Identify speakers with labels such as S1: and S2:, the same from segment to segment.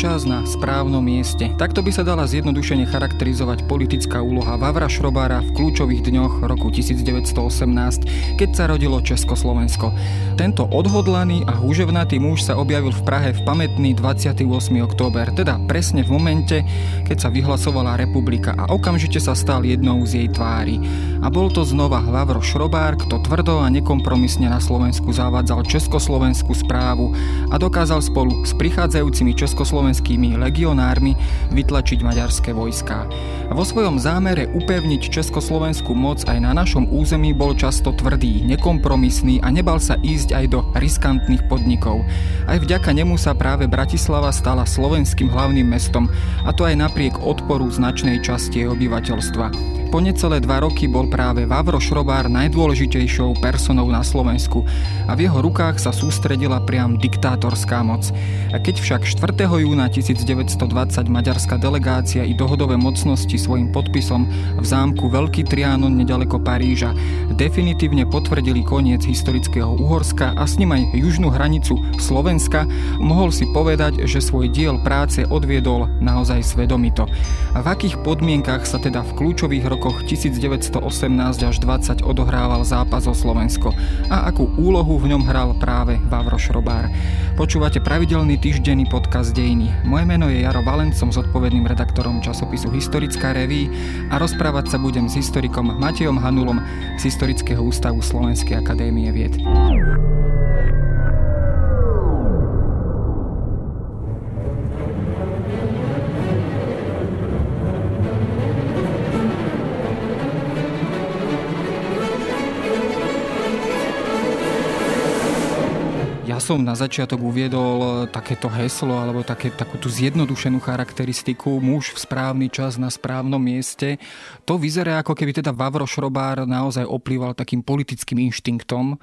S1: čas na správnom mieste. Takto by sa dala zjednodušene charakterizovať politická úloha Vavra Šrobára v kľúčových dňoch roku 1918, keď sa rodilo Československo. Tento odhodlaný a húževnatý muž sa objavil v Prahe v pamätný 28. október, teda presne v momente, keď sa vyhlasovala republika a okamžite sa stal jednou z jej tvári. A bol to znova Vavro Šrobár, kto tvrdo a nekompromisne na Slovensku zavádzal československú správu a dokázal spolu s prichádzajúcimi československými legionármi vytlačiť maďarské vojská. Vo svojom zámere upevniť československú moc aj na našom území bol často tvrdý, nekompromisný a nebal sa ísť aj do riskantných podnikov. Aj vďaka nemu sa práve Bratislava stala slovenským hlavným mestom a to aj napriek odporu značnej časti obyvateľstva. Po necelé dva roky bol práve Vavro Šrobár najdôležitejšou personou na Slovensku a v jeho rukách sa sústredila priam diktátorská moc. A keď však 4. júna 1920 maďarská delegácia i dohodové mocnosti svojim podpisom v zámku Veľký Trianon nedaleko Paríža definitívne potvrdili koniec historického Uhorska a s ním aj južnú hranicu Slovenska, mohol si povedať, že svoj diel práce odviedol naozaj svedomito. A v akých podmienkach sa teda v kľúčových rokoch rokoch 1918 až 20 odohrával zápas o Slovensko a akú úlohu v ňom hral práve Vavro Šrobár. Počúvate pravidelný týždenný podcast Dejiny. Moje meno je Jaro Valent, som zodpovedným redaktorom časopisu Historická reví a rozprávať sa budem s historikom Matejom Hanulom z Historického ústavu Slovenskej akadémie vied. Som na začiatok uviedol takéto heslo alebo také, takú tú zjednodušenú charakteristiku muž v správny čas na správnom mieste. To vyzerá ako keby teda Vavro Šrobár naozaj oplýval takým politickým inštinktom,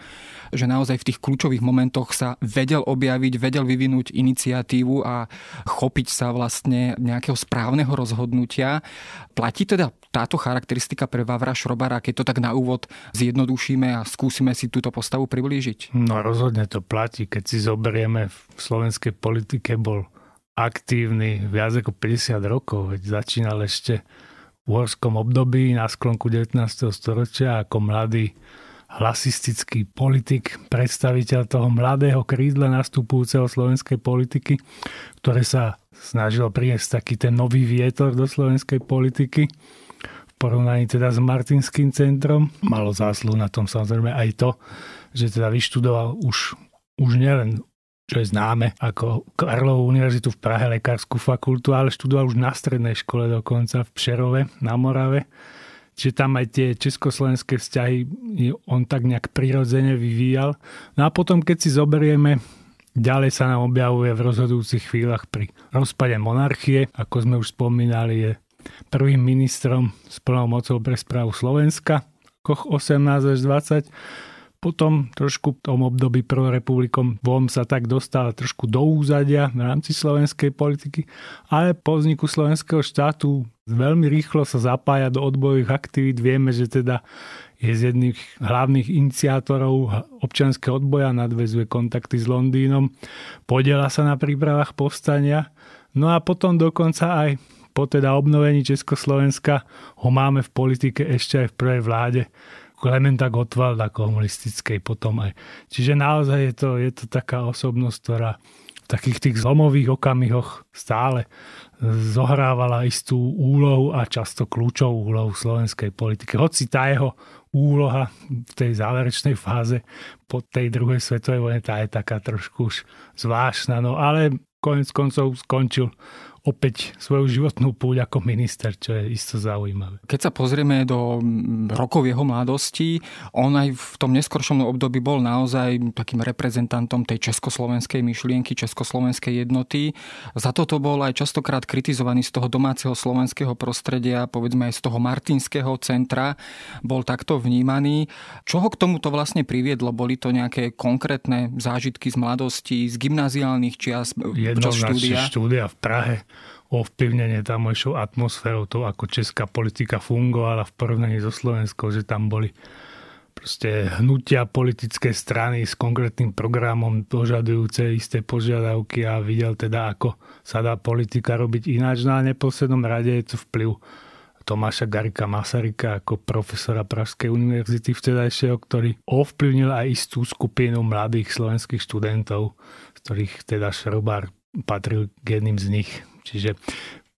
S1: že naozaj v tých kľúčových momentoch sa vedel objaviť, vedel vyvinúť iniciatívu a chopiť sa vlastne nejakého správneho rozhodnutia. Platí teda táto charakteristika pre Vavra Šrobara, keď to tak na úvod zjednodušíme a skúsime si túto postavu priblížiť?
S2: No rozhodne to platí. Keď si zoberieme v slovenskej politike, bol aktívny viac ako 50 rokov, veď začínal ešte v uhorskom období na sklonku 19. storočia ako mladý hlasistický politik, predstaviteľ toho mladého krídla nastupujúceho slovenskej politiky, ktoré sa snažilo priniesť taký ten nový vietor do slovenskej politiky porovnaní teda s Martinským centrom. Malo zásluh na tom samozrejme aj to, že teda vyštudoval už, už nielen čo je známe ako Karlovú univerzitu v Prahe, lekárskú fakultu, ale študoval už na strednej škole dokonca v Pšerove na Morave. Čiže tam aj tie československé vzťahy on tak nejak prirodzene vyvíjal. No a potom, keď si zoberieme Ďalej sa nám objavuje v rozhodujúcich chvíľach pri rozpade monarchie, ako sme už spomínali, je prvým ministrom s plnou mocou pre správu Slovenska, Koch 18 až 20. Potom trošku v tom období prvorepublikom VOM sa tak dostal trošku do úzadia v rámci slovenskej politiky, ale po vzniku slovenského štátu veľmi rýchlo sa zapája do odbojových aktivít. Vieme, že teda je z jedných hlavných iniciátorov občianského odboja, nadvezuje kontakty s Londýnom, podiela sa na prípravách povstania, no a potom dokonca aj po teda obnovení Československa ho máme v politike ešte aj v prvej vláde Klementa Gottwalda komunistickej potom aj. Čiže naozaj je to, je to taká osobnosť, ktorá v takých tých zlomových okamihoch stále zohrávala istú úlohu a často kľúčovú úlohu v slovenskej politike. Hoci tá jeho úloha v tej záverečnej fáze po tej druhej svetovej vojne, tá je taká trošku už zvláštna, no ale konec koncov skončil opäť svoju životnú púľ ako minister, čo je isto zaujímavé.
S1: Keď sa pozrieme do rokov jeho mladosti, on aj v tom neskoršom období bol naozaj takým reprezentantom tej československej myšlienky, československej jednoty. Za toto bol aj častokrát kritizovaný z toho domáceho slovenského prostredia, povedzme aj z toho martinského centra, bol takto vnímaný. Čo ho k tomuto vlastne priviedlo? Boli to nejaké konkrétne zážitky z mladosti, z gymnaziálnych čias,
S2: štúdia? štúdia v Prahe ovplyvnenie tamojšou atmosférou, to ako česká politika fungovala v porovnaní so Slovenskou, že tam boli proste hnutia politické strany s konkrétnym programom požadujúce isté požiadavky a videl teda, ako sa dá politika robiť ináč. No a neposlednom rade je to vplyv Tomáša Garika Masaryka ako profesora Pražskej univerzity vtedajšieho, ktorý ovplyvnil aj istú skupinu mladých slovenských študentov, z ktorých teda Šrobár patril k jedným z nich. Čiže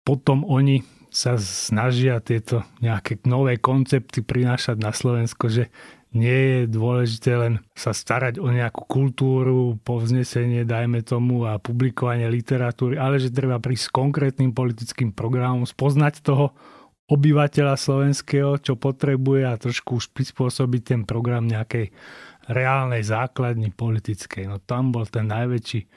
S2: potom oni sa snažia tieto nejaké nové koncepty prinášať na Slovensko, že nie je dôležité len sa starať o nejakú kultúru, povznesenie, dajme tomu, a publikovanie literatúry, ale že treba prísť s konkrétnym politickým programom, spoznať toho obyvateľa slovenského, čo potrebuje a trošku už prispôsobiť ten program nejakej reálnej základni politickej. No tam bol ten najväčší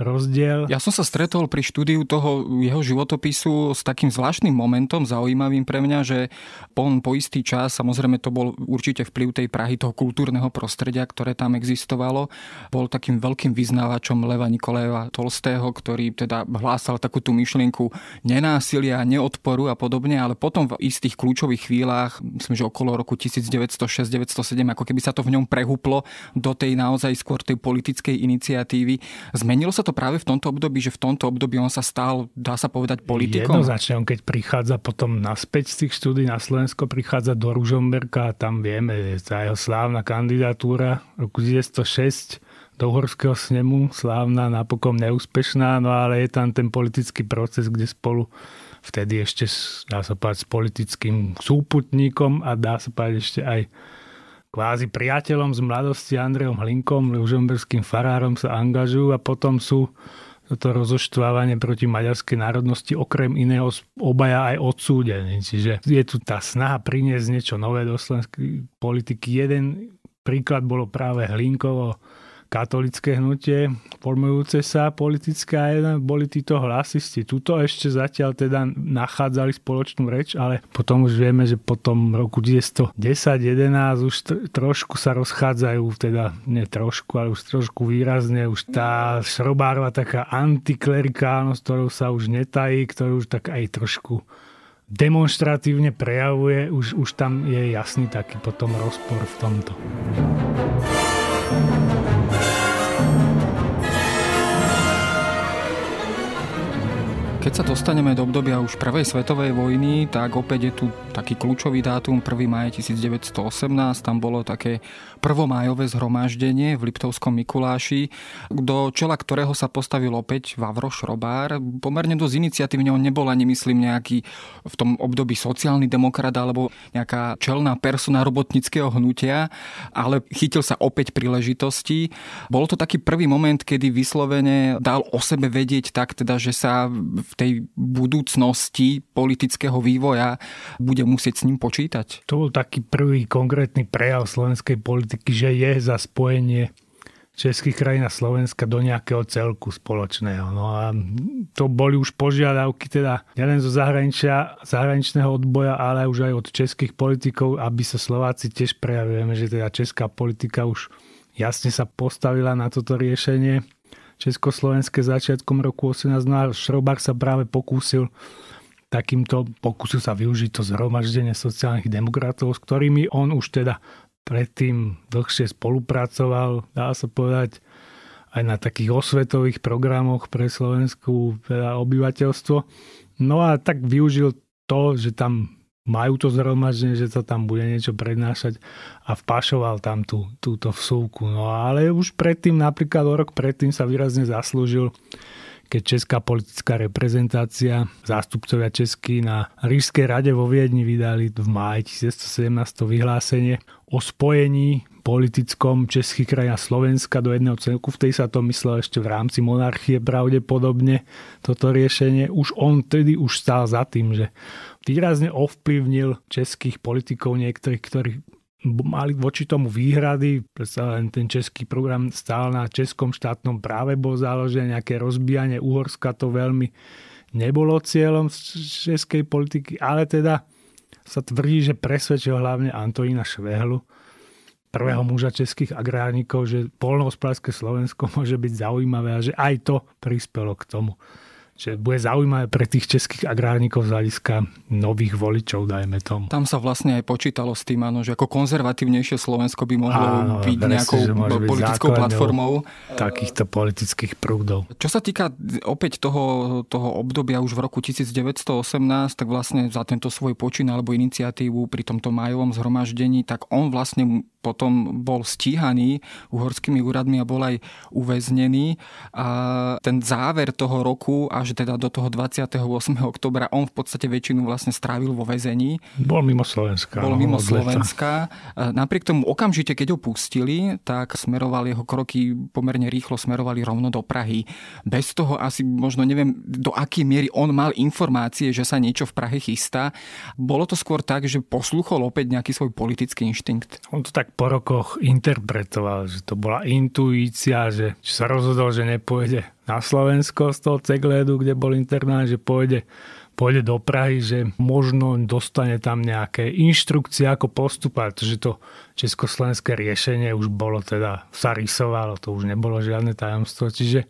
S2: rozdiel.
S1: Ja som sa stretol pri štúdiu toho jeho životopisu s takým zvláštnym momentom, zaujímavým pre mňa, že on po istý čas, samozrejme to bol určite vplyv tej Prahy, toho kultúrneho prostredia, ktoré tam existovalo, bol takým veľkým vyznávačom Leva Nikolajeva Tolstého, ktorý teda hlásal takú tú myšlienku nenásilia, neodporu a podobne, ale potom v istých kľúčových chvíľach, myslím, že okolo roku 1906-1907, ako keby sa to v ňom prehuplo do tej naozaj skôr tej politickej iniciatívy. Zmenilo sa to to práve v tomto období, že v tomto období on sa stal, dá sa povedať, politikom?
S2: Jednoznačne, on keď prichádza potom naspäť z tých štúdí na Slovensko, prichádza do Ružomberka a tam vieme, tá jeho slávna kandidatúra roku 1906 do Uhorského snemu, slávna, napokon neúspešná, no ale je tam ten politický proces, kde spolu vtedy ešte, dá sa povedať, s politickým súputníkom a dá sa povedať ešte aj kvázi priateľom z mladosti Andrejom Hlinkom, lužomberským farárom sa angažujú a potom sú toto rozoštvávanie proti maďarskej národnosti okrem iného obaja aj odsúdení. Čiže je tu tá snaha priniesť niečo nové do slovenskej politiky. Jeden príklad bolo práve Hlinkovo katolické hnutie formujúce sa politické a boli títo hlasisti. Tuto ešte zatiaľ teda nachádzali spoločnú reč, ale potom už vieme, že potom roku 1910-11 už trošku sa rozchádzajú, teda nie trošku, ale už trošku výrazne, už tá šrobárova taká antiklerikálnosť, ktorou sa už netají, ktorú už tak aj trošku demonstratívne prejavuje, už, už tam je jasný taký potom rozpor v tomto.
S1: Keď sa dostaneme do obdobia už prvej svetovej vojny, tak opäť je tu taký kľúčový dátum 1. maj 1918, tam bolo také prvomájové zhromaždenie v Liptovskom Mikuláši, do čela ktorého sa postavil opäť Vavro Šrobár. Pomerne dosť iniciatívne, on nebol ani myslím nejaký v tom období sociálny demokrat alebo nejaká čelná persona robotnického hnutia, ale chytil sa opäť príležitosti. Bol to taký prvý moment, kedy vyslovene dal o sebe vedieť tak teda, že sa v tej budúcnosti politického vývoja bude musieť s ním počítať?
S2: To bol taký prvý konkrétny prejav slovenskej politiky, že je za spojenie českých krajín a Slovenska do nejakého celku spoločného. No a to boli už požiadavky teda nielen zo zahraničia, zahraničného odboja, ale už aj od českých politikov, aby sa Slováci tiež prejavili, že teda česká politika už jasne sa postavila na toto riešenie Československé začiatkom roku 18. No a Šrobák sa práve pokúsil takýmto, pokúsil sa využiť to zhromaždenie sociálnych demokratov, s ktorými on už teda predtým dlhšie spolupracoval, dá sa povedať, aj na takých osvetových programoch pre slovenskú teda obyvateľstvo. No a tak využil to, že tam majú to zhromaždenie, že sa tam bude niečo prednášať a vpašoval tam tú, túto vsúku. No ale už predtým, napríklad o rok predtým sa výrazne zaslúžil keď česká politická reprezentácia, zástupcovia Česky na Rížskej rade vo Viedni vydali v máji 1917 vyhlásenie o spojení politickom českých krajín a Slovenska do jedného celku. V tej sa to myslel ešte v rámci monarchie pravdepodobne toto riešenie. Už on tedy už stál za tým, že výrazne ovplyvnil českých politikov niektorých, ktorí mali voči tomu výhrady, predsa len ten český program stál na českom štátnom práve, bol založené nejaké rozbijanie Uhorska, to veľmi nebolo cieľom českej politiky, ale teda sa tvrdí, že presvedčil hlavne Antonína Švehlu, prvého muža českých agrárnikov, že polnohospodárske Slovensko môže byť zaujímavé a že aj to prispelo k tomu že bude zaujímavé pre tých českých agrárnikov z hľadiska nových voličov, dajme tomu.
S1: Tam sa vlastne aj počítalo s tým, áno, že ako konzervatívnejšie Slovensko by mohlo áno, byť nejakou byť politickou platformou.
S2: Takýchto politických prúdov.
S1: Čo sa týka opäť toho, toho obdobia už v roku 1918, tak vlastne za tento svoj počin alebo iniciatívu pri tomto majovom zhromaždení, tak on vlastne potom bol stíhaný uhorskými úradmi a bol aj uväznený. A ten záver toho roku, až teda do toho 28. oktobra, on v podstate väčšinu vlastne strávil vo väzení.
S2: Bol mimo Slovenska.
S1: Bol mimo Slovenska. Napriek tomu okamžite, keď ho pustili, tak smeroval jeho kroky pomerne rýchlo smerovali rovno do Prahy. Bez toho asi možno neviem, do akej miery on mal informácie, že sa niečo v Prahe chystá. Bolo to skôr tak, že posluchol opäť nejaký svoj politický inštinkt.
S2: On to tak po rokoch interpretoval, že to bola intuícia, že, sa rozhodol, že nepôjde na Slovensko z toho Cegledu, kde bol internát, že pôjde pôjde do Prahy, že možno dostane tam nejaké inštrukcie, ako postupovať, že to československé riešenie už bolo teda, sa rysovalo, to už nebolo žiadne tajomstvo, čiže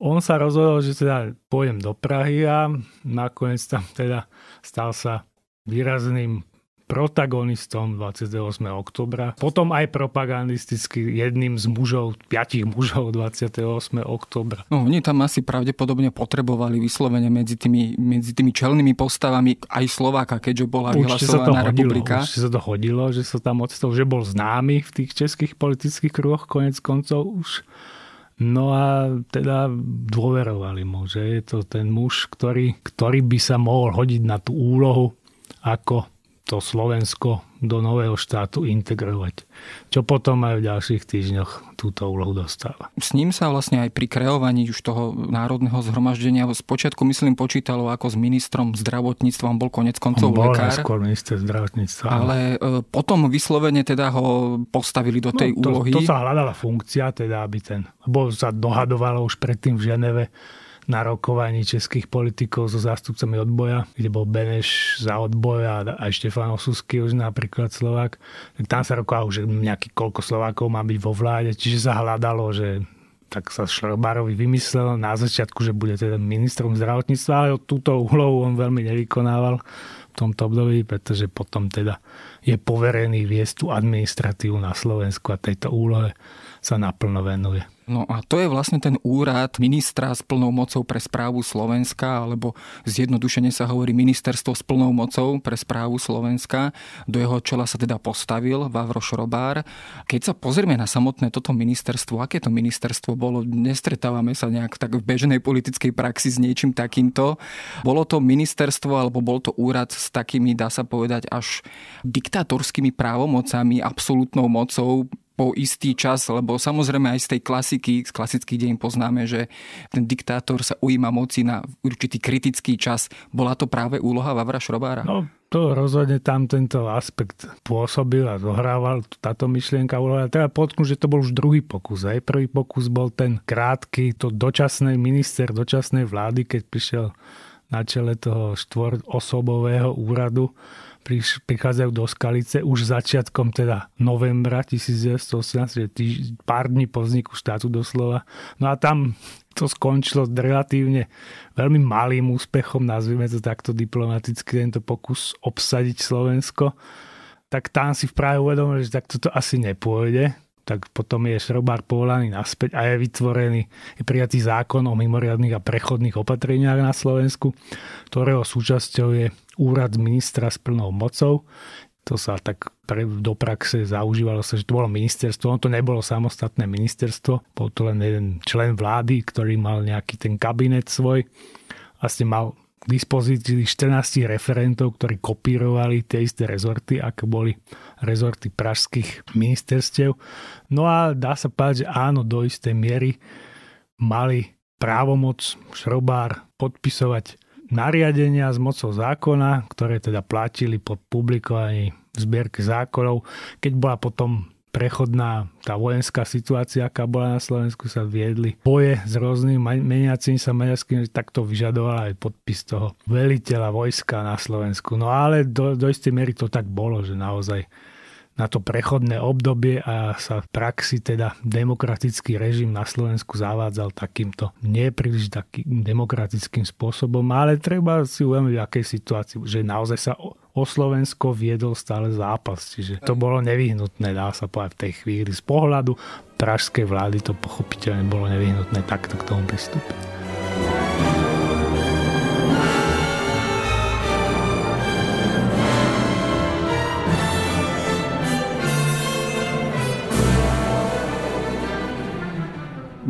S2: on sa rozhodol, že teda pôjdem do Prahy a nakoniec tam teda stal sa výrazným protagonistom 28. oktobra, potom aj propagandisticky jedným z mužov, piatich mužov 28. oktobra.
S1: No, oni tam asi pravdepodobne potrebovali vyslovene medzi tými, medzi tými čelnými postavami aj Slováka, keďže bola vyhlasovaná republika.
S2: Určite sa to hodilo, že sa tam odstol, že bol známy v tých českých politických kruhoch, konec koncov už No a teda dôverovali mu, že je to ten muž, ktorý, ktorý by sa mohol hodiť na tú úlohu ako to Slovensko do nového štátu integrovať. Čo potom aj v ďalších týždňoch túto úlohu dostáva.
S1: S ním sa vlastne aj pri kreovaní už toho národného zhromaždenia spočiatku myslím počítalo ako s ministrom zdravotníctva, on bol konec koncov
S2: on bol
S1: lekár.
S2: skôr minister zdravotníctva.
S1: Ale e, potom vyslovene teda ho postavili do tej
S2: no, to,
S1: úlohy.
S2: To sa hľadala funkcia, teda aby ten, lebo sa dohadovalo už predtým v Ženeve, na rokovaní českých politikov so zástupcami odboja, kde bol Beneš za odboj a aj Štefán Osusky už napríklad Slovák. Tam sa rokovalo, že nejaký koľko Slovákov má byť vo vláde, čiže sa hľadalo, že tak sa Šrobárovi vymyslel na začiatku, že bude teda ministrom zdravotníctva, ale túto úlohu on veľmi nevykonával v tomto období, pretože potom teda je poverený viesť tú administratívu na Slovensku a tejto úlohe sa naplno venuje.
S1: No a to je vlastne ten úrad ministra s plnou mocou pre správu Slovenska, alebo zjednodušene sa hovorí ministerstvo s plnou mocou pre správu Slovenska. Do jeho čela sa teda postavil Vavro Šrobár. Keď sa pozrieme na samotné toto ministerstvo, aké to ministerstvo bolo, nestretávame sa nejak tak v bežnej politickej praxi s niečím takýmto. Bolo to ministerstvo alebo bol to úrad s takými, dá sa povedať, až diktátorskými právomocami, absolútnou mocou, po istý čas, lebo samozrejme aj z tej klasiky, z klasických deň poznáme, že ten diktátor sa ujíma moci na určitý kritický čas. Bola to práve úloha Vavra Šrobára?
S2: No, to rozhodne tam tento aspekt pôsobil a zohrával táto myšlienka úloha. Treba potknúť, že to bol už druhý pokus. Aj prvý pokus bol ten krátky, to dočasný minister dočasnej vlády, keď prišiel na čele toho štvorosobového úradu prichádzajú do Skalice už začiatkom teda novembra 1918, týž, pár dní po vzniku štátu doslova. No a tam to skončilo relatívne veľmi malým úspechom, nazvime to takto diplomaticky, tento pokus obsadiť Slovensko. Tak tam si práve uvedomili, že takto to asi nepôjde tak potom je Šrobár povolaný naspäť a je vytvorený, je prijatý zákon o mimoriadných a prechodných opatreniach na Slovensku, ktorého súčasťou je úrad ministra s plnou mocou. To sa tak pre, do praxe zaužívalo sa, že to bolo ministerstvo. Ono to nebolo samostatné ministerstvo, bol to len jeden člen vlády, ktorý mal nejaký ten kabinet svoj. Vlastne mal dispozícii 14 referentov, ktorí kopírovali tie isté rezorty, ako boli rezorty pražských ministerstiev. No a dá sa povedať, že áno, do istej miery mali právomoc Šrobár podpisovať nariadenia s mocou zákona, ktoré teda platili po publikovaní v zbierke zákonov. Keď bola potom prechodná tá vojenská situácia, aká bola na Slovensku, sa viedli boje s rôznymi meniacimi sa maďarskými, tak to vyžadovala aj podpis toho veliteľa vojska na Slovensku. No ale do, do istej miery to tak bolo, že naozaj na to prechodné obdobie a sa v praxi teda demokratický režim na Slovensku zavádzal takýmto nepríliš takým demokratickým spôsobom, ale treba si uvedomiť, v akej situácii, že naozaj sa o Slovensko viedol stále zápas. Čiže to bolo nevyhnutné, dá sa povedať v tej chvíli. Z pohľadu pražskej vlády to pochopiteľne bolo nevyhnutné takto k tomu pristúpiť.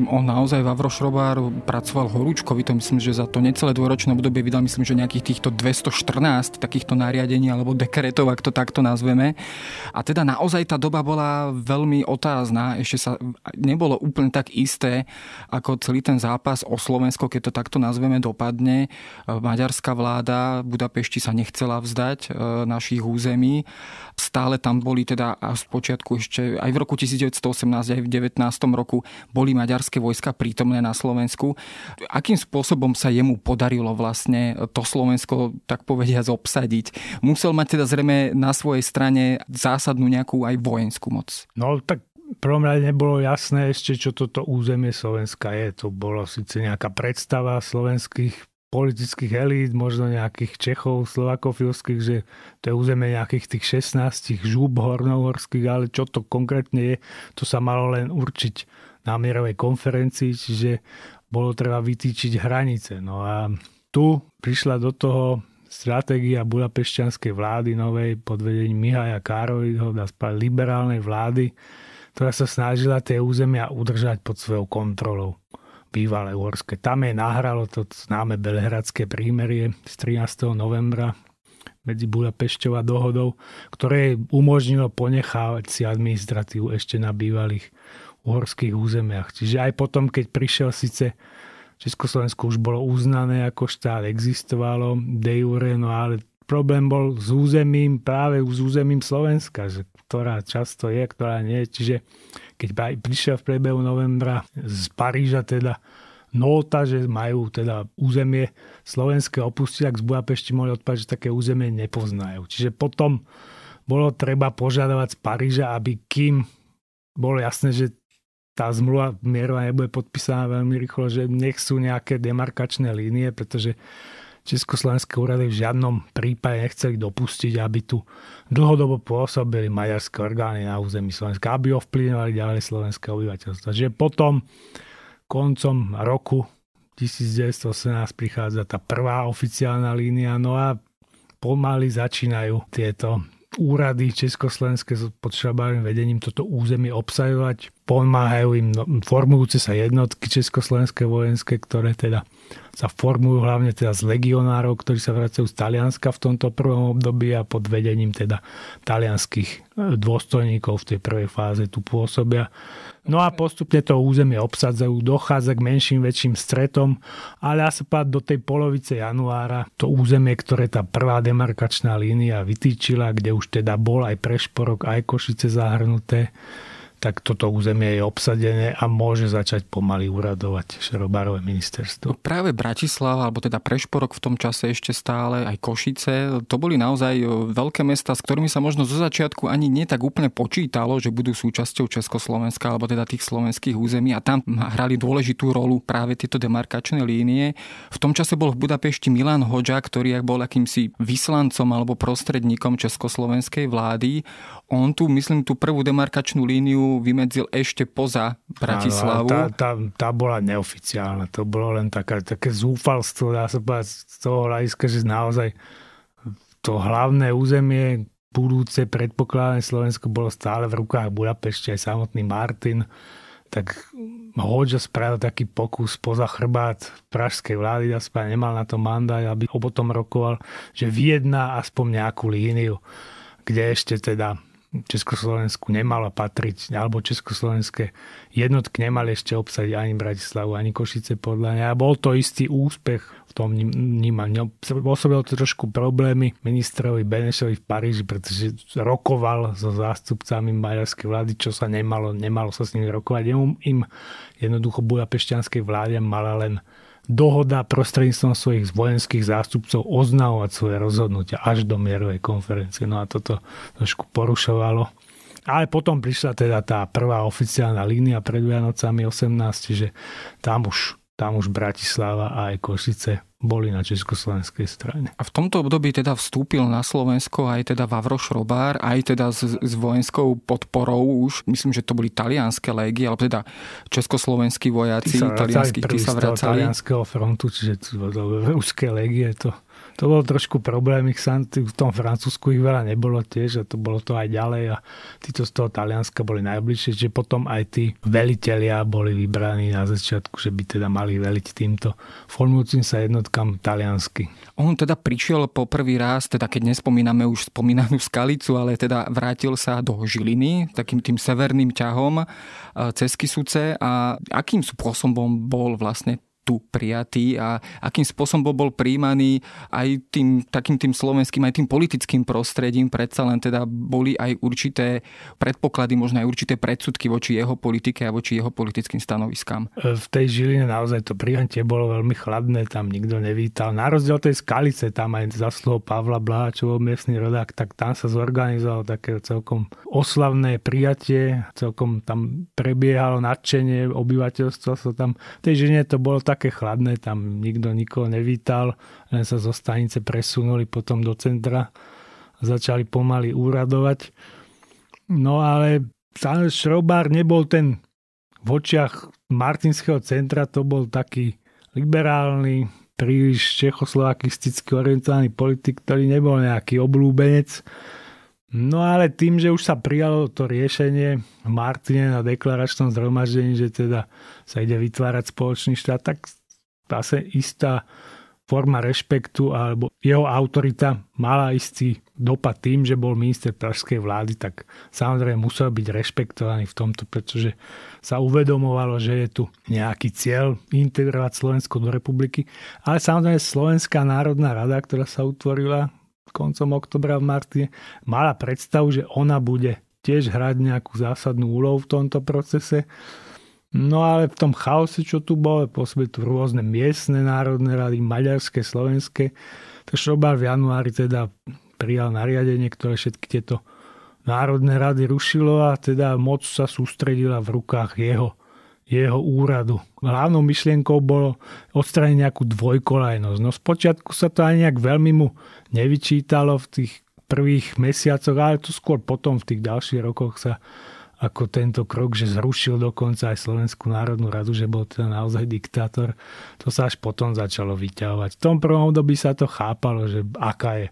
S1: On naozaj Vavro Šrobár pracoval horúčkovito, myslím, že za to necelé dvoročné obdobie vydal, myslím, že nejakých týchto 214 takýchto nariadení alebo dekretov, ak to takto nazveme. A teda naozaj tá doba bola veľmi otázna, ešte sa nebolo úplne tak isté, ako celý ten zápas o Slovensko, keď to takto nazveme, dopadne. Maďarská vláda Budapešti sa nechcela vzdať e, našich území. Stále tam boli teda a z počiatku ešte aj v roku 1918, aj v 19. roku boli maďarské vojska prítomné na Slovensku. Akým spôsobom sa jemu podarilo vlastne to Slovensko, tak povediať, obsadiť? Musel mať teda zrejme na svojej strane zásadnú nejakú aj vojenskú moc.
S2: No tak prvom rade nebolo jasné ešte, čo toto územie Slovenska je. To bolo síce nejaká predstava slovenských politických elít, možno nejakých Čechov, Slovakofilských, že to je územie nejakých tých 16 žúb hornohorských, ale čo to konkrétne je, to sa malo len určiť na mierovej konferencii, čiže bolo treba vytýčiť hranice. No a tu prišla do toho stratégia budapešťanskej vlády novej pod vedením Mihaja Károliho, dá liberálnej vlády, ktorá sa snažila tie územia udržať pod svojou kontrolou bývalé Uhorské. Tam je nahralo to známe Belehradské prímerie z 13. novembra medzi Budapešťou a dohodou, ktoré umožnilo ponechávať si administratívu ešte na bývalých uhorských územiach. Čiže aj potom, keď prišiel síce Československo už bolo uznané ako štát, existovalo de jure, no ale problém bol s územím, práve s územím Slovenska, že ktorá často je, ktorá nie. Čiže keď prišiel v priebehu novembra z Paríža teda nota, že majú teda územie slovenské opustiť, ak z Budapešti mohli odpať, že také územie nepoznajú. Čiže potom bolo treba požadovať z Paríža, aby kým bolo jasné, že tá zmluva mierová nebude podpísaná veľmi rýchlo, že nech sú nejaké demarkačné línie, pretože Československé úrady v žiadnom prípade nechceli dopustiť, aby tu dlhodobo pôsobili maďarské orgány na území Slovenska, aby ovplyvňovali ďalej slovenské obyvateľstvo. Čiže potom koncom roku 1918 prichádza tá prvá oficiálna línia, no a pomaly začínajú tieto úrady československé pod šabárnym vedením toto územie obsajovať. Pomáhajú im no, formujúce sa jednotky československé vojenské, ktoré teda sa formujú hlavne teda z legionárov, ktorí sa vracajú z Talianska v tomto prvom období a pod vedením teda talianských e, dôstojníkov v tej prvej fáze tu pôsobia. No a postupne to územie obsadzajú, dochádza k menším, väčším stretom, ale asi pád do tej polovice januára to územie, ktoré tá prvá demarkačná línia vytýčila, kde už teda bol aj Prešporok, aj Košice zahrnuté, tak toto územie je obsadené a môže začať pomaly uradovať Šerobárové ministerstvo.
S1: No práve Bratislava, alebo teda Prešporok v tom čase ešte stále, aj Košice, to boli naozaj e, veľké mesta, s ktorými sa možno zo začiatku ani nie tak úplne počítalo, že budú súčasťou Československa, alebo teda tých slovenských území a tam hrali dôležitú rolu práve tieto demarkačné línie. V tom čase bol v Budapešti Milan Hoďa, ktorý bol akýmsi vyslancom alebo prostredníkom československej vlády. On tu, myslím, tú prvú demarkačnú líniu vymedzil ešte poza Bratislavu.
S2: Tá, tá, tá bola neoficiálna. To bolo len taká, také zúfalstvo, dá sa povedať, z toho hľadiska, že naozaj to hlavné územie budúce predpokladané Slovensko bolo stále v rukách Budapešti, aj samotný Martin tak Hoďa spravil taký pokus poza chrbát pražskej vlády, ja nemal na to mandát, aby o potom rokoval, že vyjedná aspoň nejakú líniu, kde ešte teda Československu nemala patriť, alebo československé jednotky nemali ešte obsadiť ani Bratislavu, ani Košice podľa mňa. A bol to istý úspech v tom vnímaní. Pôsobilo to trošku problémy ministrovi Benešovi v Paríži, pretože rokoval so zástupcami maďarskej vlády, čo sa nemalo, nemalo sa s nimi rokovať. Im, im jednoducho budapešťanskej vláde mala len dohoda prostredníctvom svojich vojenských zástupcov oznamovať svoje rozhodnutia až do mierovej konferencie. No a toto trošku porušovalo Ale potom prišla teda tá prvá oficiálna línia pred Vianocami 18, že tam už, tam už Bratislava a aj Košice boli na československej strane.
S1: A v tomto období teda vstúpil na Slovensko aj teda Vavro Šrobár, aj teda s, s vojenskou podporou už, myslím, že to boli talianské légy, alebo teda československí vojaci,
S2: talianskí, tí sa vracali. talianského frontu, čiže ruské légie to to bol trošku problém, ich sam, v tom Francúzsku ich veľa nebolo tiež a to bolo to aj ďalej a títo z toho Talianska boli najbližšie, že potom aj tí velitelia boli vybraní na začiatku, že by teda mali veliť týmto formujúcim sa jednotkám taliansky.
S1: On teda prišiel po prvý raz, teda keď nespomíname už spomínanú skalicu, ale teda vrátil sa do Žiliny takým tým severným ťahom eh, cez Kisuce a akým spôsobom bol vlastne tu prijatý a akým spôsobom bol príjmaný aj tým takým tým slovenským, aj tým politickým prostredím. Predsa len teda boli aj určité predpoklady, možno aj určité predsudky voči jeho politike a voči jeho politickým stanoviskám.
S2: V tej Žiline naozaj to prijatie bolo veľmi chladné, tam nikto nevítal. Na rozdiel tej skalice, tam aj zasluho Pavla Bláčov, miestny rodák, tak tam sa zorganizoval také celkom oslavné prijatie, celkom tam prebiehalo nadšenie obyvateľstva sa tam. V tej Žiline to bolo tak také chladné, tam nikto nikoho nevítal, len sa zo stanice presunuli potom do centra a začali pomaly úradovať. No ale Šrobár nebol ten v očiach Martinského centra, to bol taký liberálny, príliš čechoslovakisticky orientovaný politik, ktorý nebol nejaký oblúbenec. No ale tým, že už sa prijalo to riešenie v Martine na deklaračnom zhromaždení, že teda sa ide vytvárať spoločný štát, tak zase istá forma rešpektu alebo jeho autorita mala istý dopad tým, že bol minister pražskej vlády, tak samozrejme musel byť rešpektovaný v tomto, pretože sa uvedomovalo, že je tu nejaký cieľ integrovať Slovensko do republiky. Ale samozrejme Slovenská národná rada, ktorá sa utvorila koncom oktobra v Martine, mala predstavu, že ona bude tiež hrať nejakú zásadnú úlohu v tomto procese. No ale v tom chaose, čo tu bolo, pôsobili tu rôzne miestne národné rady, maďarské, slovenské, tak Šrobár v januári teda prijal nariadenie, ktoré všetky tieto národné rady rušilo a teda moc sa sústredila v rukách jeho, jeho úradu. Hlavnou myšlienkou bolo odstraniť nejakú dvojkolajnosť. No spočiatku sa to aj nejak veľmi mu nevyčítalo v tých prvých mesiacoch, ale to skôr potom v tých ďalších rokoch sa ako tento krok, že zrušil dokonca aj Slovenskú národnú radu, že bol teda naozaj diktátor. To sa až potom začalo vyťahovať. V tom prvom období sa to chápalo, že aká je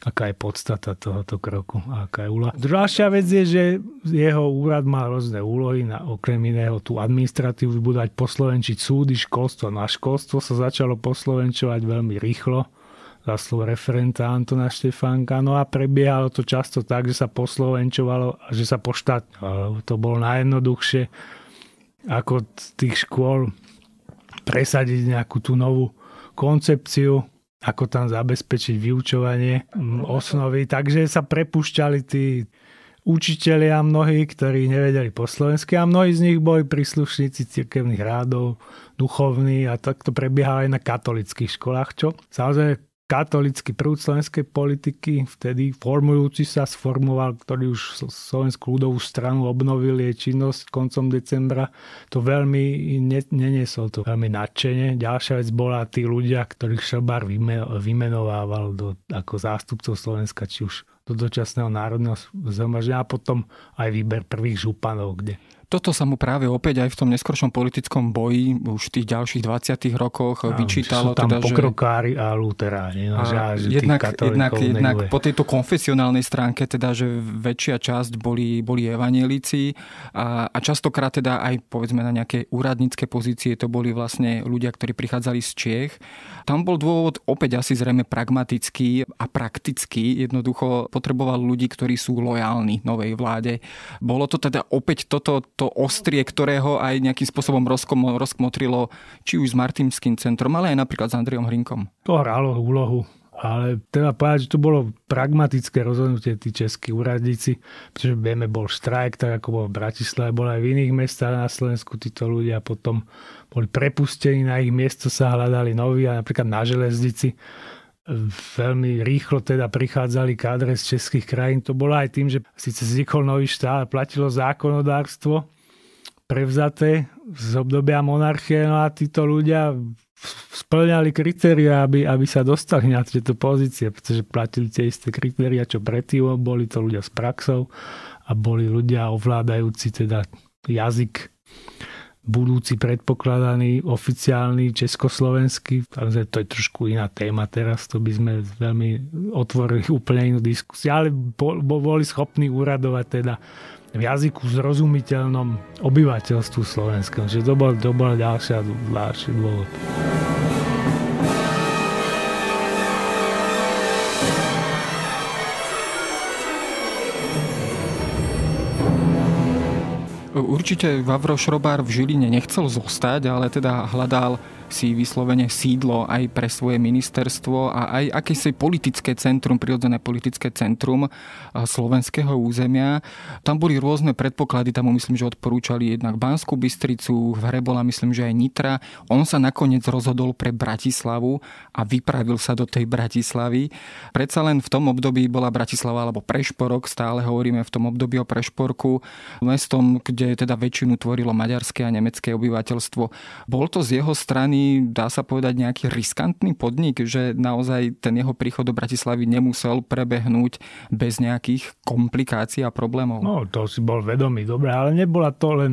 S2: aká je podstata tohoto kroku a aká je úloha. Ďalšia vec je, že jeho úrad má rôzne úlohy, na okrem iného tú administratívu vybudovať, poslovenčiť súdy, školstvo. No a školstvo sa začalo poslovenčovať veľmi rýchlo zásluh referenta Antona Štefánka. No a prebiehalo to často tak, že sa poslovenčovalo že sa poštátňovalo. To bolo najjednoduchšie ako tých škôl presadiť nejakú tú novú koncepciu, ako tam zabezpečiť vyučovanie osnovy. Takže sa prepušťali tí učitelia mnohí, ktorí nevedeli po slovensky a mnohí z nich boli príslušníci cirkevných rádov, duchovní a tak to prebiehalo aj na katolických školách, čo samozrejme katolický prúd slovenskej politiky, vtedy formujúci sa sformoval, ktorý už Slovenskú ľudovú stranu obnovil jej činnosť koncom decembra, to veľmi ne, neniesol to veľmi nadšenie. Ďalšia vec bola tí ľudia, ktorých Šelbár vymenovával do, ako zástupcov Slovenska, či už do dočasného národného zhromaždenia a potom aj výber prvých županov, kde
S1: toto sa mu práve opäť aj v tom neskoršom politickom boji už v tých ďalších 20 rokoch no, vyčítalo.
S2: Sú tam teda, pokrokári a luteráni. No, a že, jednak,
S1: jednak, jednak po tejto konfesionálnej stránke teda, že väčšia časť boli, boli evanielici a, a častokrát teda aj povedzme na nejaké úradnícke pozície to boli vlastne ľudia, ktorí prichádzali z Čiech. Tam bol dôvod opäť asi zrejme pragmatický a praktický. Jednoducho potreboval ľudí, ktorí sú lojálni novej vláde. Bolo to teda opäť toto to ostrie, ktorého aj nejakým spôsobom rozkom, rozkmotrilo či už s Martinským centrom, ale aj napríklad s Andriom Hrinkom.
S2: To hralo úlohu. Ale treba povedať, že to bolo pragmatické rozhodnutie tí českí úradníci, pretože vieme, bol štrajk, tak ako bol v Bratislave, bol aj v iných mestách na Slovensku títo ľudia potom boli prepustení na ich miesto, sa hľadali noví a napríklad na železnici veľmi rýchlo teda prichádzali kádre z českých krajín. To bolo aj tým, že síce vznikol nový štát, platilo zákonodárstvo prevzaté z obdobia monarchie, no a títo ľudia splňali kritéria, aby, aby sa dostali na tieto pozície, pretože platili tie isté kritéria, čo predtým, boli to ľudia s praxou a boli ľudia ovládajúci teda jazyk budúci predpokladaný oficiálny československý, ale to je trošku iná téma teraz, to by sme veľmi otvorili úplne inú diskusiu, ale boli schopní uradovať teda v jazyku zrozumiteľnom obyvateľstvu slovenskom. Že to bol, to bol ďalšia, ďalší dôvod.
S1: Určite Vavro Šrobár v Žiline nechcel zostať, ale teda hľadal si vyslovene sídlo aj pre svoje ministerstvo a aj akési politické centrum, prirodzené politické centrum slovenského územia. Tam boli rôzne predpoklady, tam myslím, že odporúčali jednak Banskú Bystricu, v hre bola myslím, že aj Nitra. On sa nakoniec rozhodol pre Bratislavu a vypravil sa do tej Bratislavy. Predsa len v tom období bola Bratislava alebo Prešporok, stále hovoríme v tom období o Prešporku, mestom, kde teda väčšinu tvorilo maďarské a nemecké obyvateľstvo. Bol to z jeho strany dá sa povedať, nejaký riskantný podnik, že naozaj ten jeho príchod do Bratislavy nemusel prebehnúť bez nejakých komplikácií a problémov?
S2: No, to si bol vedomý, dobre, ale nebola to len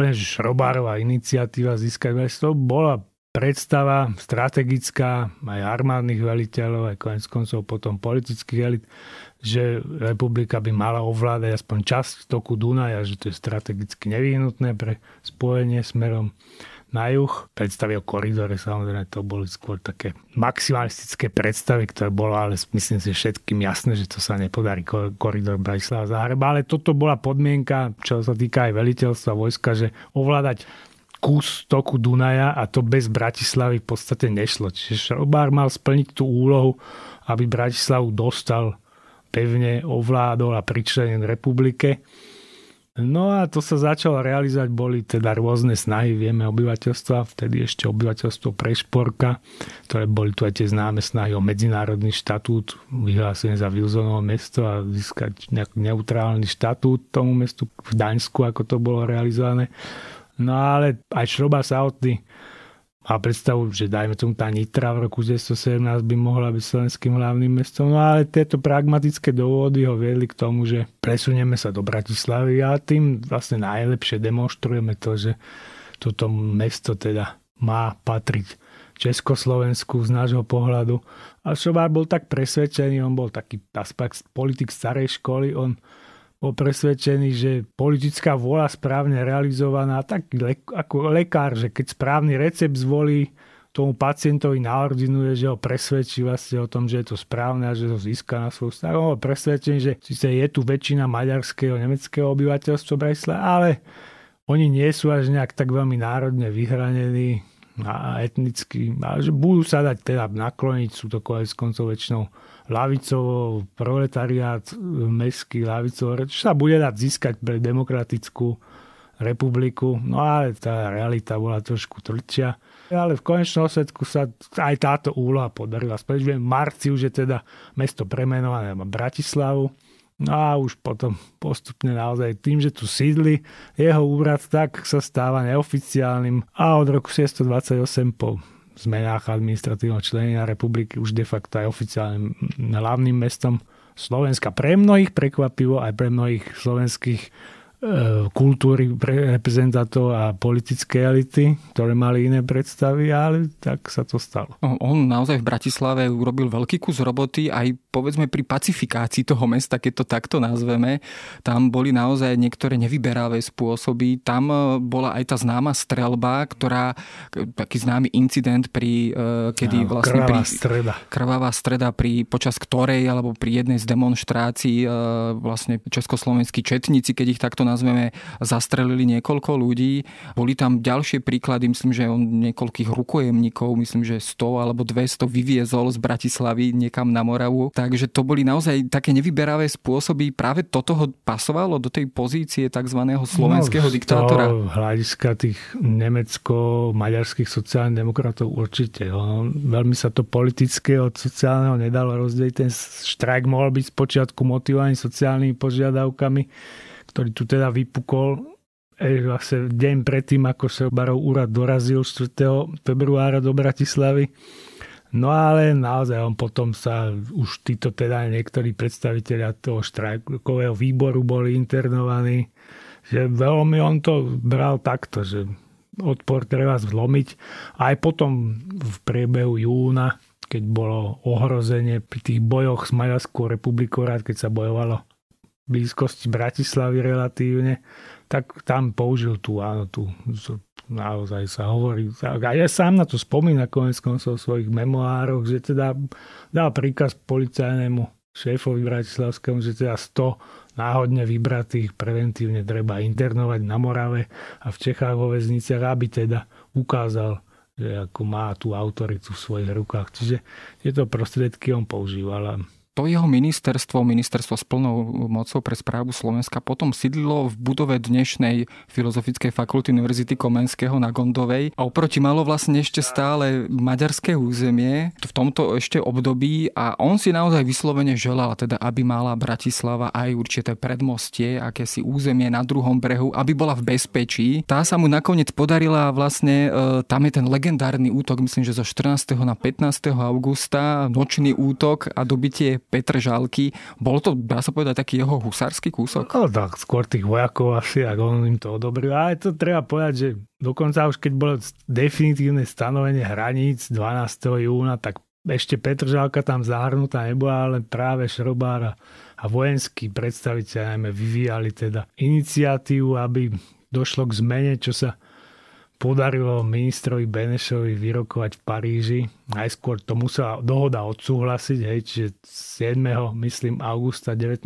S2: úplne šrobárová iniciatíva získať mesto, bola predstava strategická aj armádnych veliteľov, aj konec koncov potom politických elit, že republika by mala ovládať aspoň časť toku Dunaja, že to je strategicky nevyhnutné pre spojenie smerom na juh. Predstavy o koridore, samozrejme, to boli skôr také maximalistické predstavy, ktoré bolo, ale myslím si všetkým jasné, že to sa nepodarí koridor Bratislava Zahreba, ale toto bola podmienka, čo sa týka aj veliteľstva vojska, že ovládať kus toku Dunaja a to bez Bratislavy v podstate nešlo. Čiže Šrobár mal splniť tú úlohu, aby Bratislavu dostal pevne ovládol a pričlenil republike. No a to sa začalo realizovať, boli teda rôzne snahy, vieme, obyvateľstva, vtedy ešte obyvateľstvo Prešporka, ktoré boli tu aj tie známe snahy o medzinárodný štatút, vyhlásenie za Wilsonovo mesto a získať nejaký neutrálny štatút tomu mestu v Daňsku, ako to bolo realizované. No ale aj Šroba samotný a predstavu, že dajme tomu tá Nitra v roku 1917 by mohla byť slovenským hlavným mestom. No ale tieto pragmatické dôvody ho viedli k tomu, že presunieme sa do Bratislavy a tým vlastne najlepšie demonstrujeme to, že toto mesto teda má patriť Československu z nášho pohľadu. A Šobár bol tak presvedčený, on bol taký aspekt politik starej školy, on bol presvedčený, že politická vôľa správne realizovaná, tak ako lekár, že keď správny recept zvolí, tomu pacientovi naordinuje, že ho presvedčí vlastne o tom, že je to správne a že ho získa na svoju stranu. On bol presvedčený, že síce je tu väčšina maďarského, nemeckého obyvateľstva Bresla, ale oni nie sú až nejak tak veľmi národne vyhranení a etnicky, a že budú sa dať teda nakloniť, sú to konec koncov väčšinou lavicovo, proletariát mestský lavicovo, čo sa bude dať získať pre demokratickú republiku. No ale tá realita bola trošku trčia. Ale v konečnom osvedku sa aj táto úloha podarila. Späť v marci už je teda mesto premenované na Bratislavu. No a už potom postupne naozaj tým, že tu sídli, jeho úrad tak sa stáva neoficiálnym a od roku 628 po zmenách administratívneho členenia republiky už de facto aj oficiálnym hlavným mestom Slovenska. Pre mnohých prekvapivo, aj pre mnohých slovenských E, kultúry reprezentantov a politické elity, ktoré mali iné predstavy, ale tak sa to stalo.
S1: No, on naozaj v Bratislave urobil veľký kus roboty aj povedzme pri pacifikácii toho mesta, keď to takto nazveme. Tam boli naozaj niektoré nevyberavé spôsoby. Tam e, bola aj tá známa strelba, ktorá, taký známy incident, pri, e, kedy
S2: vlastne
S1: krvavá
S2: pri, streda.
S1: krvavá streda, pri, počas ktorej alebo pri jednej z demonstrácií vlastne československí četníci, keď ich takto nazveme, zastrelili niekoľko ľudí. Boli tam ďalšie príklady, myslím, že on niekoľkých rukojemníkov, myslím, že 100 alebo 200 vyviezol z Bratislavy niekam na Moravu. Takže to boli naozaj také nevyberavé spôsoby. Práve toto ho pasovalo do tej pozície tzv. slovenského no, diktátora.
S2: hľadiska tých nemecko-maďarských sociálnych demokratov určite. Ono, veľmi sa to politické od sociálneho nedalo rozdeliť. Ten štrajk mohol byť spočiatku motivovaný sociálnymi požiadavkami, ktorý tu teda vypukol vlastne deň predtým, ako sa Barov úrad dorazil 4. februára do Bratislavy. No ale naozaj on potom sa, už títo teda niektorí predstaviteľia toho štrajkového výboru boli internovaní, že veľmi on to bral takto, že odpor treba zlomiť. Aj potom v priebehu júna, keď bolo ohrozenie pri tých bojoch s Maďarskou republikou, rád keď sa bojovalo blízkosti Bratislavy relatívne, tak tam použil tú, áno, tú, naozaj sa hovorí, a ja sám na to spomína konec koncov v svojich memoároch, že teda dal príkaz policajnému šéfovi Bratislavskému, že teda 100 náhodne vybratých preventívne treba internovať na Morave a v Čechách vo väzniciach, aby teda ukázal, že ako má tú autoritu v svojich rukách. Čiže tieto prostriedky on používal
S1: to jeho ministerstvo, ministerstvo s plnou mocou pre správu Slovenska, potom sídlilo v budove dnešnej Filozofickej fakulty Univerzity Komenského na Gondovej a oproti malo vlastne ešte stále maďarské územie v tomto ešte období a on si naozaj vyslovene želal, teda aby mala Bratislava aj určité predmostie, akési územie na druhom brehu, aby bola v bezpečí. Tá sa mu nakoniec podarila vlastne, e, tam je ten legendárny útok, myslím, že zo 14. na 15. augusta, nočný útok a dobitie Žalky. Bol to, dá sa povedať, taký jeho husársky kúsok?
S2: No tak, skôr tých vojakov asi, ak on im to odobril. Ale to treba povedať, že dokonca už keď bolo definitívne stanovenie hraníc 12. júna, tak ešte Žalka tam zahrnutá nebola, ale práve Šrobára a vojenskí predstaviteľ najmä vyvíjali teda iniciatívu, aby došlo k zmene, čo sa podarilo ministrovi Benešovi vyrokovať v Paríži. Najskôr to musela dohoda odsúhlasiť, hej, čiže 7. myslím augusta 19.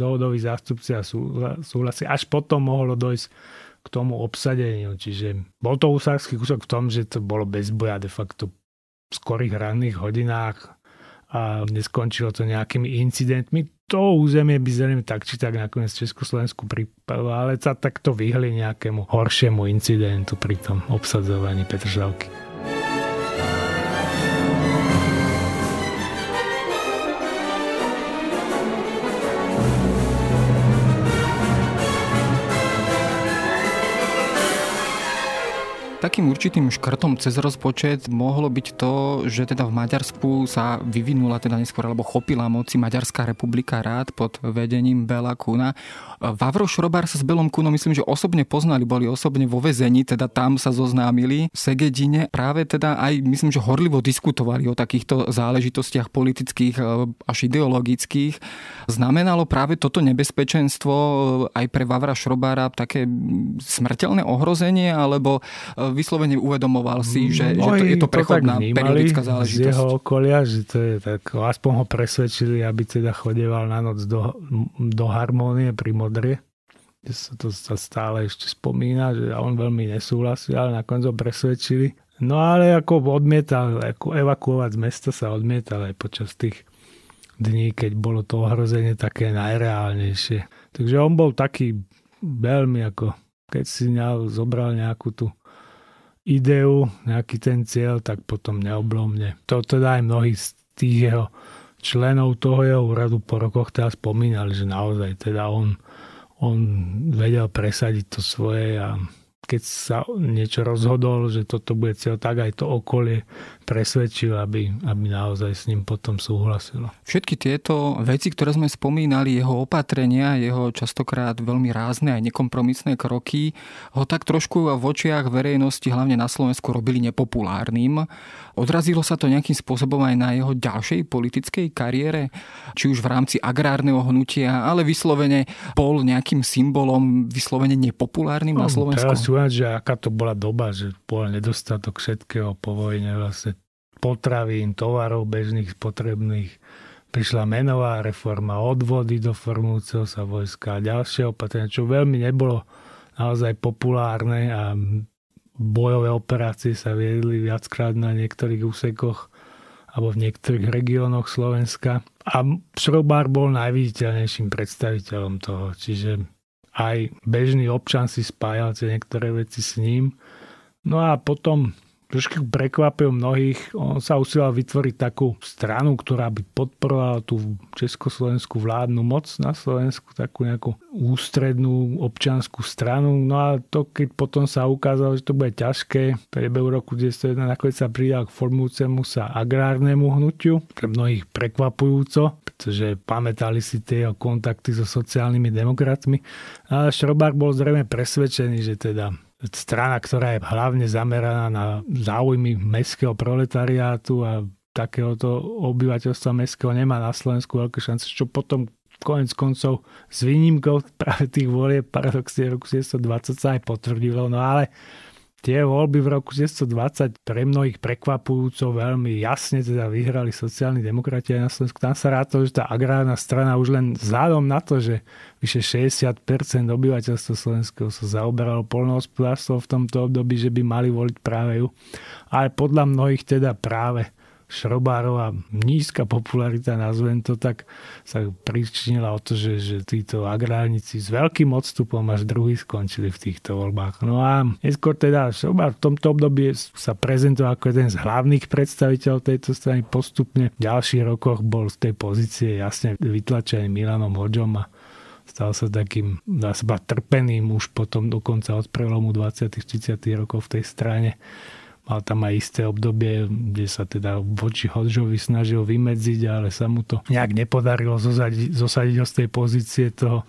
S2: dohodový zástupcia súhlasi. Až potom mohlo dojsť k tomu obsadeniu. Čiže bol to usársky kúsok v tom, že to bolo bez boja de facto v skorých ranných hodinách a neskončilo to nejakými incidentmi. To územie by zrejme tak či tak nakoniec Československu pripadlo, ale sa takto vyhli nejakému horšiemu incidentu pri tom obsadzovaní Petržalky.
S1: Takým určitým škrtom cez rozpočet mohlo byť to, že teda v Maďarsku sa vyvinula teda neskôr alebo chopila moci Maďarská republika rád pod vedením Bela Kuna. Vavro Šrobár sa s Belom Kunom myslím, že osobne poznali, boli osobne vo vezení, teda tam sa zoznámili v Segedine. Práve teda aj myslím, že horlivo diskutovali o takýchto záležitostiach politických e, až ideologických. Znamenalo práve toto nebezpečenstvo e, aj pre Vavra Šrobára také smrteľné ohrozenie, alebo e, vyslovene uvedomoval si, že, že to je to prechodná to periodická záležitosť.
S2: Z jeho okolia, že to je tak, aspoň ho presvedčili, aby teda chodeval na noc do, do harmónie pri Modrie. Sa to sa stále ešte spomína, že on veľmi nesúhlasil, ale nakoniec ho presvedčili. No ale ako odmietal, ako evakuovať z mesta sa odmietal aj počas tých dní, keď bolo to ohrozenie také najreálnejšie. Takže on bol taký veľmi ako, keď si zobral nejakú tú ideu, nejaký ten cieľ, tak potom neoblomne. To teda aj mnohí z tých jeho členov toho jeho úradu po rokoch teda spomínali, že naozaj teda on, on vedel presadiť to svoje a keď sa niečo rozhodol, že toto bude cieľ, tak aj to okolie presvedčil, aby, aby naozaj s ním potom súhlasilo.
S1: Všetky tieto veci, ktoré sme spomínali, jeho opatrenia, jeho častokrát veľmi rázne aj nekompromisné kroky, ho tak trošku v očiach verejnosti, hlavne na Slovensku, robili nepopulárnym. Odrazilo sa to nejakým spôsobom aj na jeho ďalšej politickej kariére, či už v rámci agrárneho hnutia, ale vyslovene bol nejakým symbolom vyslovene nepopulárnym no, na Slovensku.
S2: Teraz že aká to bola doba, že bol nedostatok všetkého po vojne vlastne potravín, tovarov bežných, potrebných, prišla menová reforma, odvody do formujúceho sa vojska a ďalšie opatrenia, čo veľmi nebolo naozaj populárne a bojové operácie sa viedli viackrát na niektorých úsekoch alebo v niektorých regiónoch Slovenska. A Šrobár bol najviditeľnejším predstaviteľom toho. Čiže aj bežný občan si spájal tie niektoré veci s ním. No a potom trošku prekvapil mnohých. On sa usiloval vytvoriť takú stranu, ktorá by podporovala tú československú vládnu moc na Slovensku, takú nejakú ústrednú občanskú stranu. No a to, keď potom sa ukázalo, že to bude ťažké, v priebehu roku 1901 nakoniec sa pridal k formujúcemu sa agrárnemu hnutiu, pre mnohých prekvapujúco, pretože pamätali si tie kontakty so sociálnymi demokratmi. Ale Šrobár bol zrejme presvedčený, že teda strana, ktorá je hlavne zameraná na záujmy mestského proletariátu a takéhoto obyvateľstva mestského nemá na Slovensku veľké šance, čo potom konec koncov s výnimkou práve tých volieb paradoxne roku 1920 sa aj potvrdilo, no ale tie voľby v roku 1920 pre mnohých prekvapujúco veľmi jasne teda vyhrali sociálni demokrati na Slovensku. Tam sa rátalo, že tá agrárna strana už len vzhľadom na to, že vyše 60% obyvateľstva slovenského sa zaoberalo polnohospodárstvo v tomto období, že by mali voliť práve ju. Ale podľa mnohých teda práve Šrobárova nízka popularita, nazvem to tak, sa pričinila o to, že, že títo agrárnici s veľkým odstupom až druhý skončili v týchto voľbách. No a neskôr teda Šrobár v tomto období sa prezentoval ako jeden z hlavných predstaviteľov tejto strany. Postupne v ďalších rokoch bol z tej pozície jasne vytlačený Milanom Hodžom a stal sa takým, dá sa trpeným už potom dokonca od prelomu 20. 30. rokov v tej strane Mal tam aj isté obdobie, kde sa teda voči Hodžovi snažil vymedziť, ale sa mu to nejak nepodarilo zosadiť, zosadiť z tej pozície toho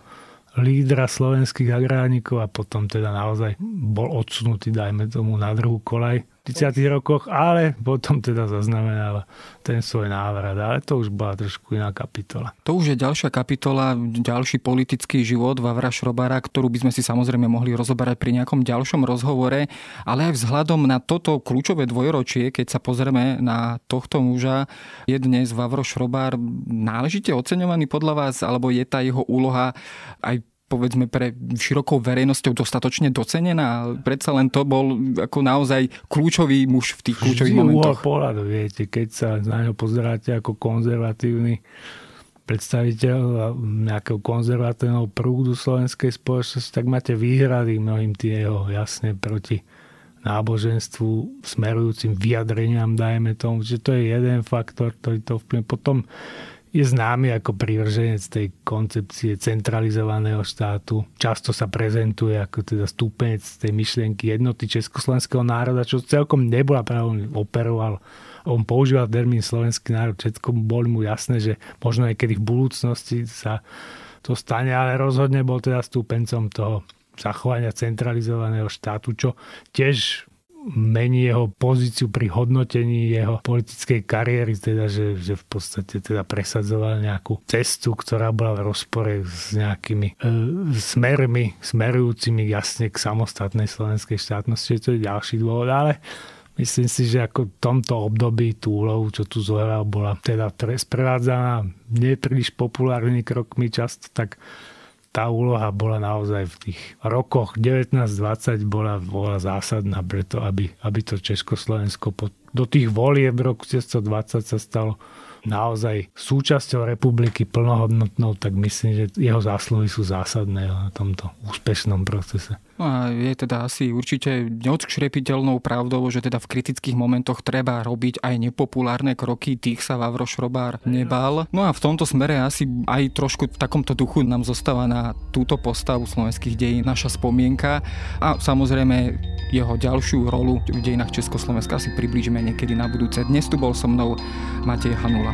S2: lídra slovenských agrárnikov a potom teda naozaj bol odsunutý, dajme tomu, na druhú kolaj 30. rokoch, ale potom teda zaznamenala ten svoj návrat. Ale to už bola trošku iná kapitola.
S1: To už je ďalšia kapitola, ďalší politický život Vavra Šrobara, ktorú by sme si samozrejme mohli rozoberať pri nejakom ďalšom rozhovore, ale aj vzhľadom na toto kľúčové dvojročie, keď sa pozrieme na tohto muža, je dnes Vavro Šrobár náležite oceňovaný podľa vás, alebo je tá jeho úloha aj povedzme pre širokou verejnosťou dostatočne docenená. Predsa len to bol ako naozaj kľúčový muž v tých kľúčových Vždy momentoch.
S2: pohľadu, viete, keď sa na ňo pozeráte ako konzervatívny predstaviteľ nejakého konzervatívneho prúdu slovenskej spoločnosti, tak máte výhrady mnohým tieho jasne proti náboženstvu smerujúcim vyjadreniam, dajme tomu, že to je jeden faktor, ktorý to vplyvne. Potom je známy ako privrženec tej koncepcie centralizovaného štátu. Často sa prezentuje ako teda stúpenec tej myšlienky jednoty československého národa, čo celkom nebola práve operoval on používal termín slovenský národ, všetko boli mu jasné, že možno aj kedy v budúcnosti sa to stane, ale rozhodne bol teda stúpencom toho zachovania centralizovaného štátu, čo tiež mení jeho pozíciu pri hodnotení jeho politickej kariéry, teda, že, že v podstate teda presadzoval nejakú cestu, ktorá bola v rozpore s nejakými e, smermi, smerujúcimi jasne k samostatnej slovenskej štátnosti. To je ďalší dôvod, ale myslím si, že ako v tomto období tú úlohu, čo tu zohral, bola teda sprevádzaná nepríliš populárnymi krokmi často, tak tá úloha bola naozaj v tých rokoch 1920 bola, bola zásadná preto, aby, aby to Československo po, do tých volieb v roku 1920 sa stalo naozaj súčasťou republiky plnohodnotnou, tak myslím, že jeho zásluhy sú zásadné na tomto úspešnom procese.
S1: No a je teda asi určite neodškrepiteľnou pravdou, že teda v kritických momentoch treba robiť aj nepopulárne kroky, tých sa Vavro Šrobár nebal. No a v tomto smere asi aj trošku v takomto duchu nám zostáva na túto postavu slovenských dejín naša spomienka a samozrejme jeho ďalšiu rolu v dejinách Československa si priblížime niekedy na budúce. Dnes tu bol so mnou Matej Hanula.